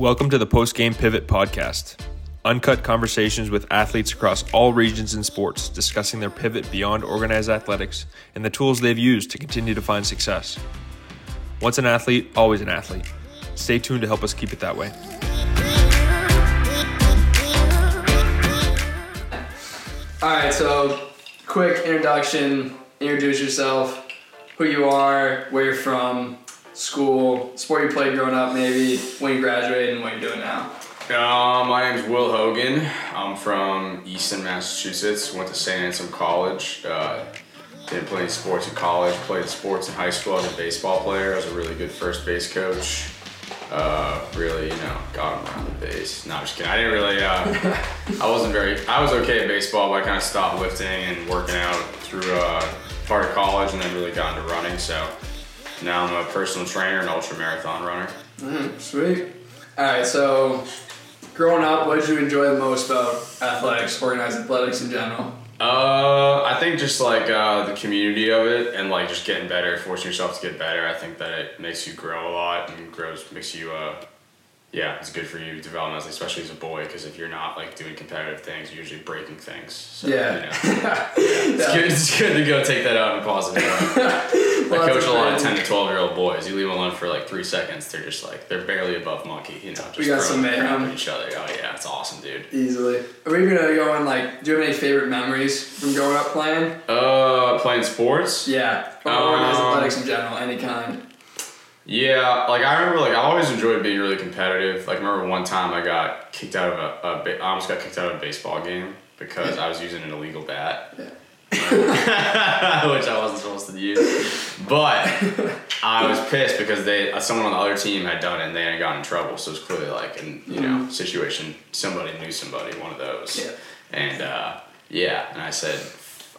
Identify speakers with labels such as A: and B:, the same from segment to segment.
A: Welcome to the Post Game Pivot Podcast. Uncut conversations with athletes across all regions and sports discussing their pivot beyond organized athletics and the tools they've used to continue to find success. Once an athlete, always an athlete. Stay tuned to help us keep it that way.
B: All right, so quick introduction. Introduce yourself, who you are, where you're from, school, sport you played growing up, maybe when you graduated, and what you're doing now.
C: Uh, my name's Will Hogan. I'm from Easton, Massachusetts. Went to St. Anselm College. Uh, didn't play any sports in college. Played sports in high school. I was a baseball player. I was a really good first base coach. Uh, really, you know, got him around the base. No, I'm just kidding. I didn't really. Uh, I wasn't very. I was okay at baseball, but I kind of stopped lifting and working out through uh, part of college, and then really got into running. So now I'm a personal trainer and ultra marathon runner.
B: Mm, sweet. All right, so growing up, what did you enjoy the most about athletics, organized athletics in general?
C: Uh, I think just like uh, the community of it and like just getting better, forcing yourself to get better. I think that it makes you grow a lot and grows makes you uh, yeah, it's good for you developmentally, especially as a boy, because if you're not like doing competitive things, you're usually breaking things. So,
B: Yeah.
C: you know, it's, good, it's good to go take that out in a positive way. I coach a lot of ten to twelve year old boys. You leave them alone for like three seconds, they're just like they're barely above monkey. You know, just
B: We got some
C: crap at each other. Oh yeah, it's awesome, dude.
B: Easily. Are we gonna go in like? Do you have any favorite memories from growing up playing?
C: Uh, playing sports.
B: Yeah, or
C: Um,
B: athletics in general, any kind.
C: Yeah, like I remember, like I always enjoyed being really competitive. Like, I remember one time I got kicked out of a, a ba- I almost got kicked out of a baseball game because I was using an illegal bat,
B: Yeah.
C: which I wasn't supposed to use. But I was pissed because they, uh, someone on the other team had done it and they hadn't gotten in trouble. So it was clearly like, an you know, situation. Somebody knew somebody, one of those.
B: Yeah.
C: And uh, yeah, and I said,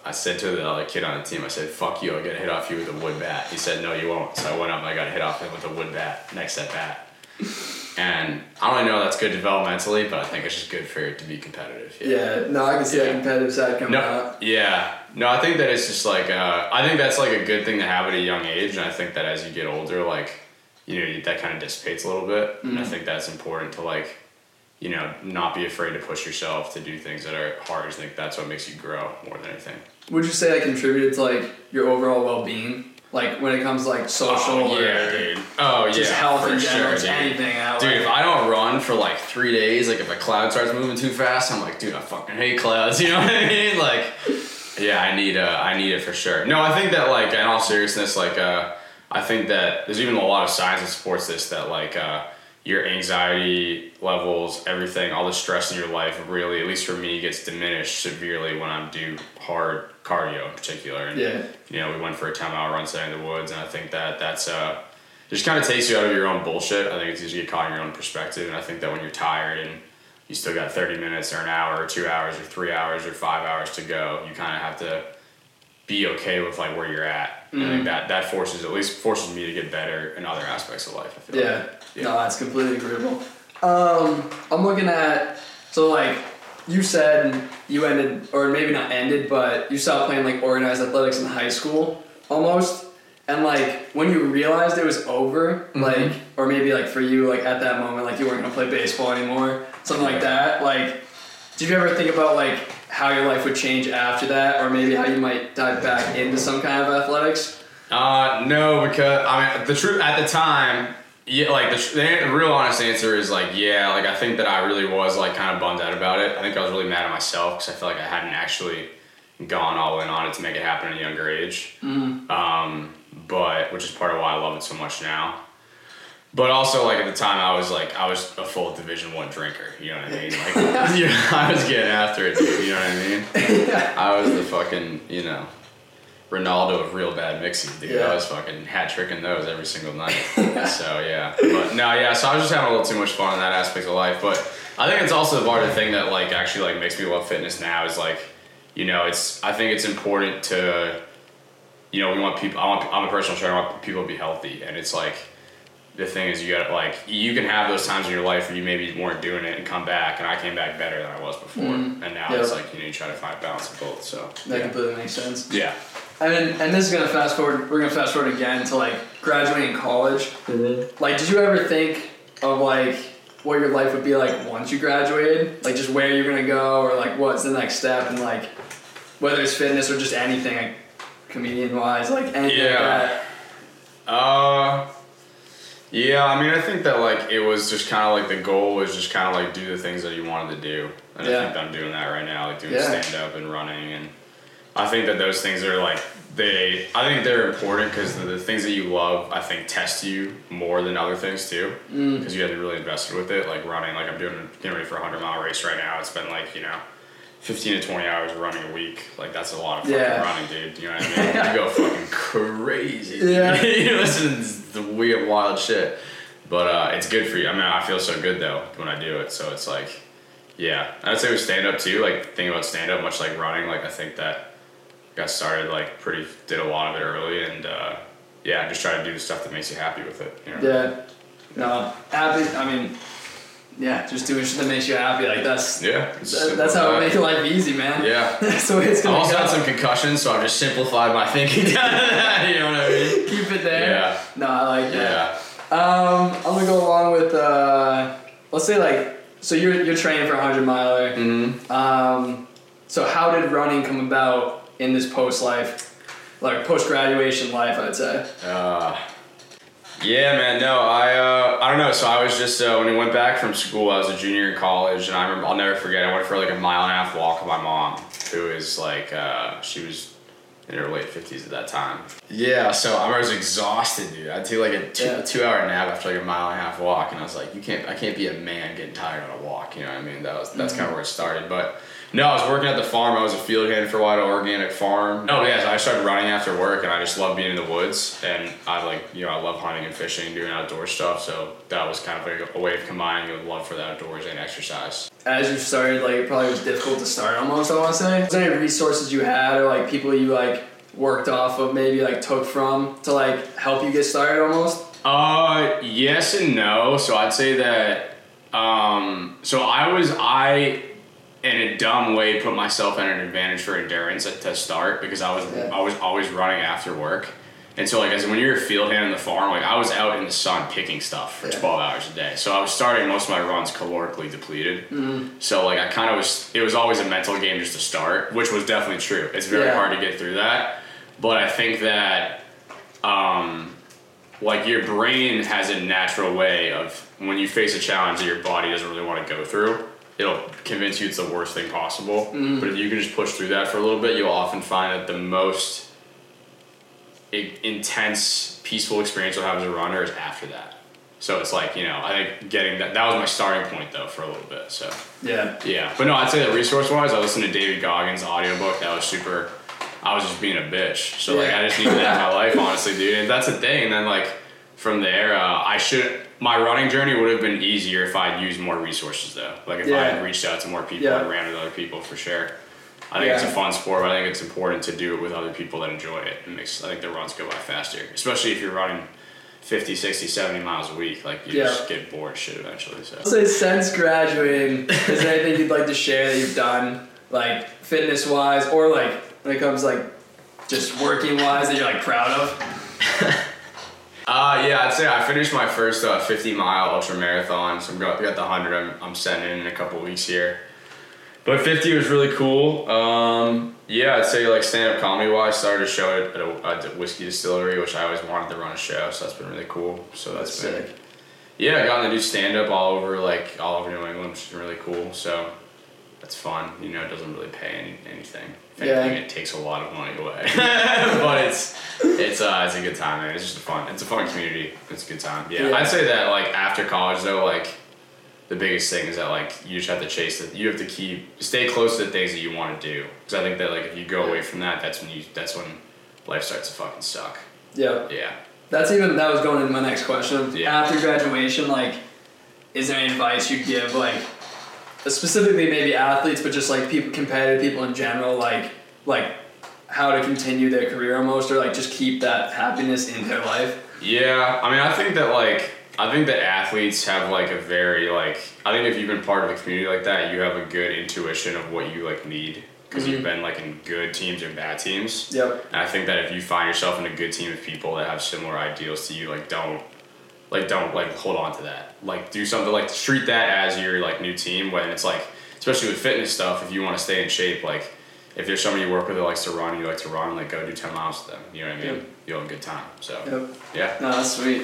C: I said to the other kid on the team, I said, "Fuck you! I'll get a hit off you with a wood bat." He said, "No, you won't." So I went up and I got a hit off him with a wood bat next at bat. And I don't know if that's good developmentally, but I think it's just good for it to be competitive.
B: Yeah, no, I can see that competitive side coming
C: No,
B: out.
C: yeah. No, I think that it's just like uh, I think that's like a good thing to have at a young age, and I think that as you get older, like you know that kind of dissipates a little bit, and I think that's important to like you know not be afraid to push yourself to do things that are hard. I think that's what makes you grow more than anything.
B: Would you say that contributed to like your overall well being? Like when it comes to like social
C: oh, yeah,
B: or
C: dude. Oh yeah,
B: just health in general,
C: sure,
B: anything out.
C: Dude,
B: like,
C: if I don't run for like three days, like if a cloud starts moving too fast, I'm like, dude, I fucking hate clouds. You know what I mean? Like, yeah, I need uh, I need it for sure. No, I think that like in all seriousness, like uh, I think that there's even a lot of science that supports this that like uh, your anxiety levels, everything, all the stress in your life, really, at least for me, gets diminished severely when I'm do hard cardio in particular. And,
B: Yeah.
C: You know, we went for a 10 mile run today in the woods, and I think that that's uh, just kind of takes you out of your own bullshit. I think it's easy to get caught in your own perspective, and I think that when you're tired and you still got 30 minutes or an hour or two hours or three hours or five hours to go, you kind of have to be okay with like where you're at. And I think that that forces at least forces me to get better in other aspects of life. I feel
B: Yeah.
C: like. Yeah.
B: No, that's completely agreeable. Um, I'm looking at so like you said you ended or maybe not ended, but you stopped playing like organized athletics in high school almost. And like when you realized it was over,
C: Mm-hmm.
B: like or maybe like for you, like at that moment, like you weren't gonna play baseball anymore, something like that. Like, did you ever think about like how your life would change after that, or maybe how you might dive back into some kind of athletics?
C: Uh, no, because I mean the truth at the time, yeah, like the, the real honest answer is like yeah, like I think that I really was like kind of bummed out about it. I think I was really mad at myself because I felt like I hadn't actually gone all in on it to make it happen at a younger age. Um, but which is part of why I love it so much now. But also, like at the time, I was like, I was a full Division One drinker. You know what I mean? Like, you know, I was getting after it, dude. You know what I mean? I was the fucking, you know, Ronaldo of real bad mixing, dude.
B: Yeah.
C: I was fucking hat tricking those every single night. so yeah, but no, yeah. So I was just having a little too much fun in that aspect of life. But I think it's also part of the thing that like actually like makes me love fitness now is like, you know, it's I think it's important to, you know, we want people. I want. I'm a personal trainer. I want people to be healthy, and it's like. The thing is, you got like you can have those times in your life where you maybe weren't doing it and come back, and I came back better than I was before, and now
B: Yeah.
C: it's like you know you try to find a balance of both. So
B: That
C: yeah.
B: completely makes sense.
C: yeah.
B: And and this is gonna fast forward. We're gonna fast forward again to like graduating college. Like, did you ever think of like what your life would be like once you graduated, like just where you're gonna go or like what's the next step and like whether it's fitness or just anything, like comedian wise, like anything
C: Yeah.
B: like that.
C: Uh, yeah. I mean, I think that like it was just kind of like the goal was just kind of like do the things that you wanted to do, and I think I'm doing that right now, like doing
B: Yeah.
C: stand up and running, and I think that those things are like they. I think they're important because the, the things that you love, I think, test you more than other things too,
B: Mm.
C: because you have to be really invested with it. Like running, like I'm doing getting ready for a hundred mile race right now. It's been like you know. 15 to 20 hours running a week, like that's a lot of fucking
B: Yeah.
C: running, dude. You know what I mean? you go fucking crazy.
B: Yeah.
C: you listen to the weird, wild shit. But uh, it's good for you. I mean, I feel so good though when I do it. So it's like, yeah. I'd say with stand up too. Like thinking about stand up, much like running. Like I think that got started like pretty, did a lot of it early, and uh, yeah, just try to do the stuff that makes you happy with it. You know?
B: Yeah. No, happy. I mean, yeah, just doing shit that makes you happy. Like that's
C: Yeah.
B: that, that's how we make life easy, man.
C: Yeah.
B: that's the way it's
C: I've
B: gonna
C: also
B: go.
C: had some concussions, so I've just simplified my thinking. You know what I mean?
B: Keep it there.
C: Yeah.
B: No, I like that.
C: Yeah.
B: Um, I'm gonna go along with uh, let's say like so you're you're training for a hundred miler.
C: Mm-hmm.
B: Um, so how did running come about in this post life, like post graduation life? I'd say.
C: Uh, yeah, man. No, I uh, I don't know. So I was just uh, when we went back from school, I was a junior in college, and I remember I'll never forget. I went for like a mile and a half walk with my mom, who is like uh, she was in her late fifties at that time. Yeah, so I was exhausted, dude. I'd take like a two,
B: Yeah.
C: two hour nap after like a mile and a half walk, and I was like, you can't, I can't be a man getting tired on a walk. You know what I mean? That was that's kind of where it started, but. No, I was working at the farm. I was a field hand for a while at an organic farm. Oh yeah, so I started running after work, and I just love being in the woods. And I like, you know, I love hunting and fishing and doing outdoor stuff. So that was kind of like a way of combining a love for the outdoors and exercise.
B: As you started, like it probably was difficult to start almost. I want to say. Was there any resources you had or like people you like worked off of, maybe like took from to like help you get started almost?
C: Uh, yes and no. So I'd say that. Um, so I was I, in a dumb way, put myself at an advantage for endurance at, to start because I was
B: Yeah.
C: I was always running after work, and so like as when you're a field hand in the farm, like I was out in the sun picking stuff for
B: Yeah.
C: twelve hours a day. So I was starting most of my runs calorically depleted. So like I kind of was. It was always a mental game just to start, which was definitely true. It's very
B: Yeah.
C: hard to get through that, but I think that. Um, like your brain has a natural way of when you face a challenge that your body doesn't really want to go through it'll convince you it's the worst thing possible but if you can just push through that for a little bit you'll often find that the most intense peaceful experience you'll have as a runner is after that so it's like you know i think getting that that was my starting point though for a little bit so
B: Yeah.
C: yeah, but no, I'd say that resource wise, I listened to David Goggins' audiobook. That was super. I was just being a bitch, so like I just needed that in my life, honestly, dude. And that's the thing. And then like from there, uh, I should. My running journey would have been easier if I'd used more resources, though. Like if I had reached out to more people
B: Yeah.
C: and ran with other people for sure. I think it's a fun sport, but I think it's important to do it with other people that enjoy it. It makes I think the runs go by faster, especially if you're running 50, 60, 70 miles a week. Like you
B: Yeah.
C: just get bored shit eventually. So.
B: I'll say since graduating, is there anything you'd like to share that you've done, like fitness wise, or like when it comes like just working wise that you're like proud of?
C: Uh, yeah, I'd say I finished my first uh, 50 mile ultra marathon. So I've got, got the 100 I'm, I'm sending in a couple weeks here. But 50 was really cool. Um, yeah, I'd say like stand up comedy wise, started a show at a, at a whiskey distillery, which I always wanted to run a show. So that's been really cool. So that's been,
B: sick.
C: yeah, I gotten to do stand up all over like all over New England, which is really cool. So that's fun. You know, it doesn't really pay any, anything. If
B: Yeah.
C: anything, it takes a lot of money away. but it's it's uh it's a good time, man. It's just a fun. It's a fun community. It's a good time. Yeah.
B: Yeah.
C: I'd say that like after college though, like the biggest thing is that like you just have to chase it. You have to keep stay close to the things that you want to do. Because I think that like if you go away from that, that's when you that's when life starts to fucking suck.
B: Yeah.
C: Yeah.
B: That's even that was going into my next question.
C: Yeah.
B: After graduation, like, is there any advice you give, like, specifically maybe athletes, but just like people, competitive people in general, like, like how to continue their career almost, or like just keep that happiness in their life?
C: Yeah, I mean, I think that like I think that athletes have like a very like I think if you've been part of a community like that, you have a good intuition of what you like need because you've mm-hmm. been like in good teams and bad teams.
B: Yep.
C: And I think that if you find yourself in a good team of people that have similar ideals to you, like don't like don't like hold on to that. Like do something like treat that as your like new team when it's like especially with fitness stuff, if you want to stay in shape, like if there's somebody you work with that likes to run, you like to run, like go do ten miles with them. You know what I mean?
B: Yep.
C: You'll have a good time. So
B: Yep.
C: yeah.
B: No, that's sweet.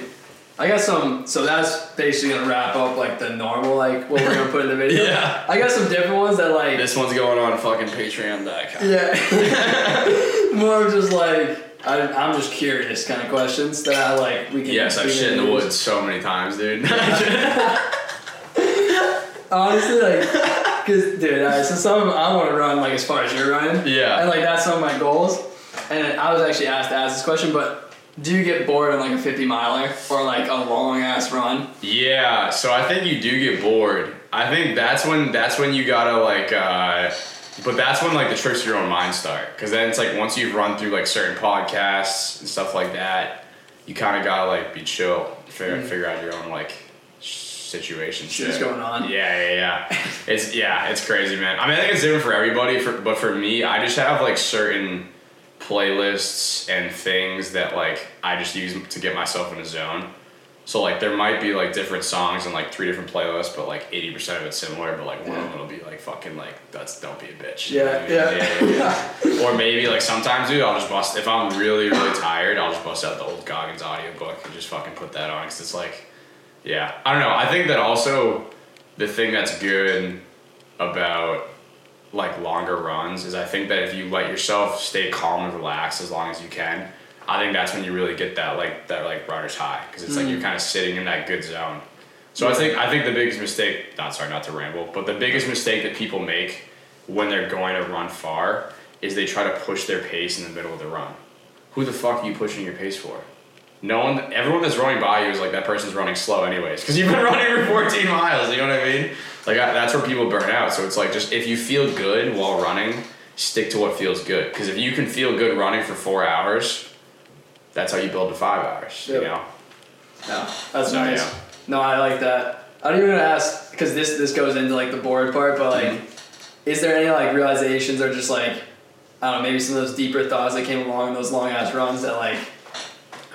B: I got some. So that's basically gonna wrap up like the normal, like what we're gonna put in the video.
C: Yeah.
B: I got some different ones that like.
C: This one's going on fucking Patreon.com.
B: Yeah. More of just like I, I'm just curious kind of questions that I like. We can.
C: Yes, I've shit in the woods so many times, dude.
B: Honestly, like, cause dude, so some I want to run like as far as you're running.
C: Yeah.
B: And like that's some of my goals. And I was actually asked to ask this question, but do you get bored on like a 50 miler or like a long ass run?
C: Yeah, so I think you do get bored. I think that's when that's when you gotta like, uh, but that's when like the tricks of your own mind start. Because then it's like once you've run through like certain podcasts and stuff like that, you kind of gotta like be chill, figure mm. figure out your own like situation.
B: Shit's going on.
C: Yeah, yeah, yeah. it's yeah, it's crazy, man. I mean, I think it's different for everybody. For but for me, I just have like certain playlists and things that like I just use to get myself in a zone. So like there might be like different songs and like three different playlists, but like eighty percent of it's similar. But like one of them will be like fucking like that's don't be a bitch. You know I
B: Yeah,
C: mean?
B: yeah.
C: yeah, yeah. or maybe like sometimes, dude, I'll just bust if I'm really really tired, I'll just bust out the old Goggins audiobook and just fucking put that on because it's like, yeah, I don't know. I think that also the thing that's good about like longer runs is I think that if you let yourself stay calm and relaxed as long as you can, I think that's when you really get that like that like runner's high because it's like you're mm. kind of sitting in that good zone. So I think I think the biggest mistake, not sorry, not to ramble, but the biggest mistake that people make when they're going to run far is they try to push their pace in the middle of the run. Who the fuck are you pushing your pace for? No one, everyone that's running by you is like that person's running slow anyways, because you've been running for 14 miles. You know what I mean? Like I, that's where people burn out. So it's like just if you feel good while running, stick to what feels good. Because if you can feel good running for four hours, that's how you build to five hours.
B: Yep.
C: You know?
B: No, that's
C: So,
B: nice.
C: yeah.
B: No, I like that. I don't even gonna ask because this this goes into like the bored part, but like,
C: Mm-hmm.
B: is there any like realizations or just like I don't know, maybe some of those deeper thoughts that came along in those long ass runs that like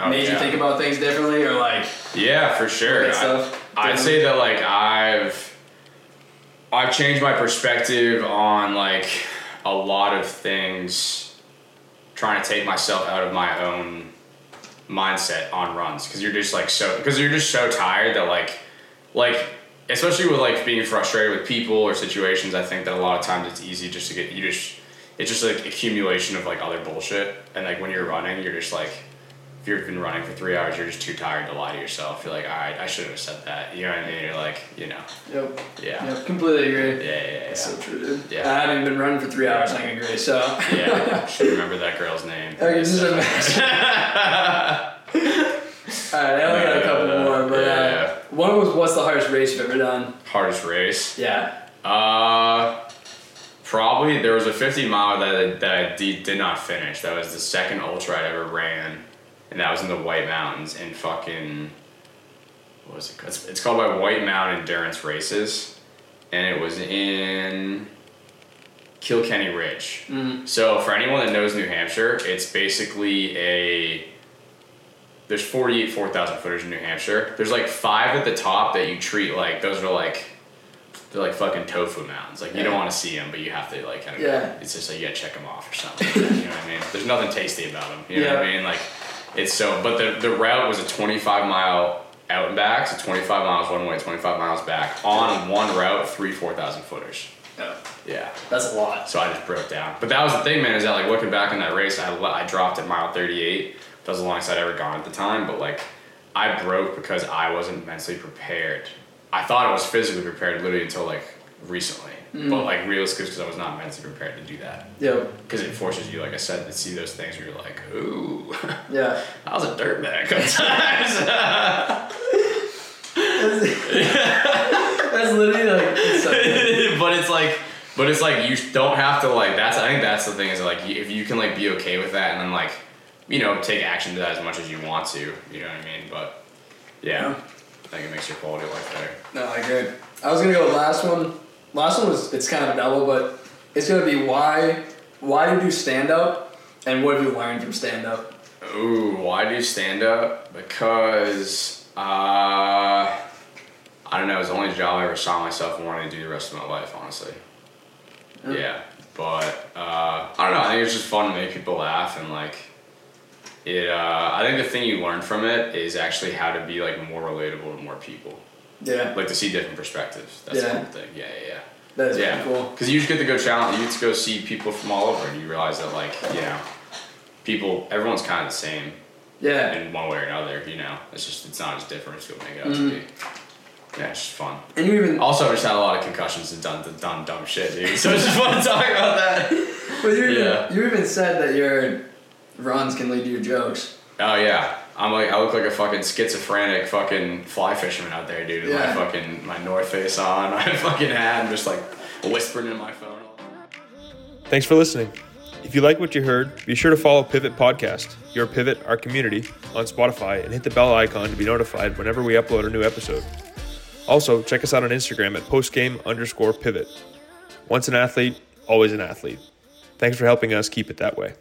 C: Oh,
B: made
C: yeah.
B: you think about things differently or like
C: Yeah, for sure. I- I'd say that like I've I've changed my perspective on like a lot of things trying to take myself out of my own mindset on runs because you're just like so because you're just so tired that like like especially with like being frustrated with people or situations I think that a lot of times it's easy just to get you just it's just like accumulation of like other bullshit and like when you're running you're just like if you've been running for three hours, you're just too tired to lie to yourself. You're like, all right, I shouldn't have said that. You know what I mean? You're like, you know,
B: Yep.
C: yeah,
B: Yep. Completely agree.
C: yeah, yeah, yeah.
B: That's so true, dude.
C: Yeah.
B: I haven't been running for three hours. I can agree. So.
C: yeah. Should remember that girl's name.
B: I can just imagine. All right, I only got a couple
C: Uh,
B: more, but
C: yeah,
B: uh,
C: yeah.
B: one was what's the hardest race you've ever done?
C: Hardest race.
B: Yeah.
C: Uh, probably there was a 50 mile that that I did, did not finish. That was the second ultra I ever ran, and that was in the White Mountains in fucking. What was it? called? It's, it's called by White Mountain Endurance Races, and it was in Kilkenny Ridge.
B: Mm.
C: So for anyone that knows New Hampshire, it's basically a there's 48 4,000 footers in New Hampshire. There's like five at the top that you treat like those are like they're like fucking tofu mountains. Like you don't want to see them, but you have to like kind of.
B: Yeah.
C: It's just like you gotta check them off or something. you know what I mean? There's nothing tasty about them. You know what I mean? Like it's so. But the the route was a 25 mile out and back, so 25 miles one way, 25 miles back on one route, three 4,000 footers.
B: Yeah.
C: Yeah.
B: That's a lot.
C: So I just broke down. But that was the thing, man, is that like looking back on that race, I, I dropped at mile 38. That was the longest I'd ever gone at the time. But like, I broke because I wasn't mentally prepared. I thought I was physically prepared literally until like recently. Hmm. But like realistically, because I was not mentally prepared to do that.
B: Yep.
C: Because it forces you, like I said, to see those things where you're like, ooh,
B: Yeah.
C: I was a dirtbag sometimes.
B: That's literally like. It's so
C: but it's like but it's like you don't have to like that's i think that's the thing is like if you can like be okay with that and then like you know take action to that as much as you want to you know what i mean but yeah,
B: Yeah.
C: i think it makes your quality of life better
B: No, I agree. I was gonna go with last one. Last one was it's kind of a double, but it's gonna be why why did you stand up and what have you learned from stand up?
C: ooh why do stand up because Uh, I don't know. It was the only job I ever saw myself wanting to do the rest of my life, honestly.
B: Yeah.
C: Yeah, but uh, I don't know. I think it's just fun to make people laugh and like it. Uh, I think the thing you learn from it is actually how to be like more relatable to more people,
B: Yeah.
C: like to see different perspectives. That's
B: Yeah.
C: the cool thing. Yeah, yeah, yeah.
B: That is
C: yeah,
B: cool.
C: Because you just get to go challenge. You get to go see people from all over, and you realize that like you know, people, everyone's kind of the same
B: Yeah.
C: in one way or another. You know, it's just it's not as different as people make it out
B: Mm-hmm.
C: to be. Yeah, it's just fun.
B: And you even
C: Also, I've just had a lot of concussions and done done dumb shit, dude. So it's just fun to talk about that.
B: But you even
C: Yeah.
B: you even said that your runs can lead to your jokes.
C: Oh yeah, I'm like I look like a fucking schizophrenic fucking fly fisherman out there, dude. With
B: Yeah.
C: my fucking my North Face on, my fucking hat, and just like whispering in my phone.
A: Thanks for listening. If you like what you heard, be sure to follow Pivot Podcast, your Pivot, our community, on Spotify and hit the bell icon to be notified whenever we upload a new episode. Also, check us out on Instagram at postgame underscore pivot. Once an athlete, always an athlete. Thanks for helping us keep it that way.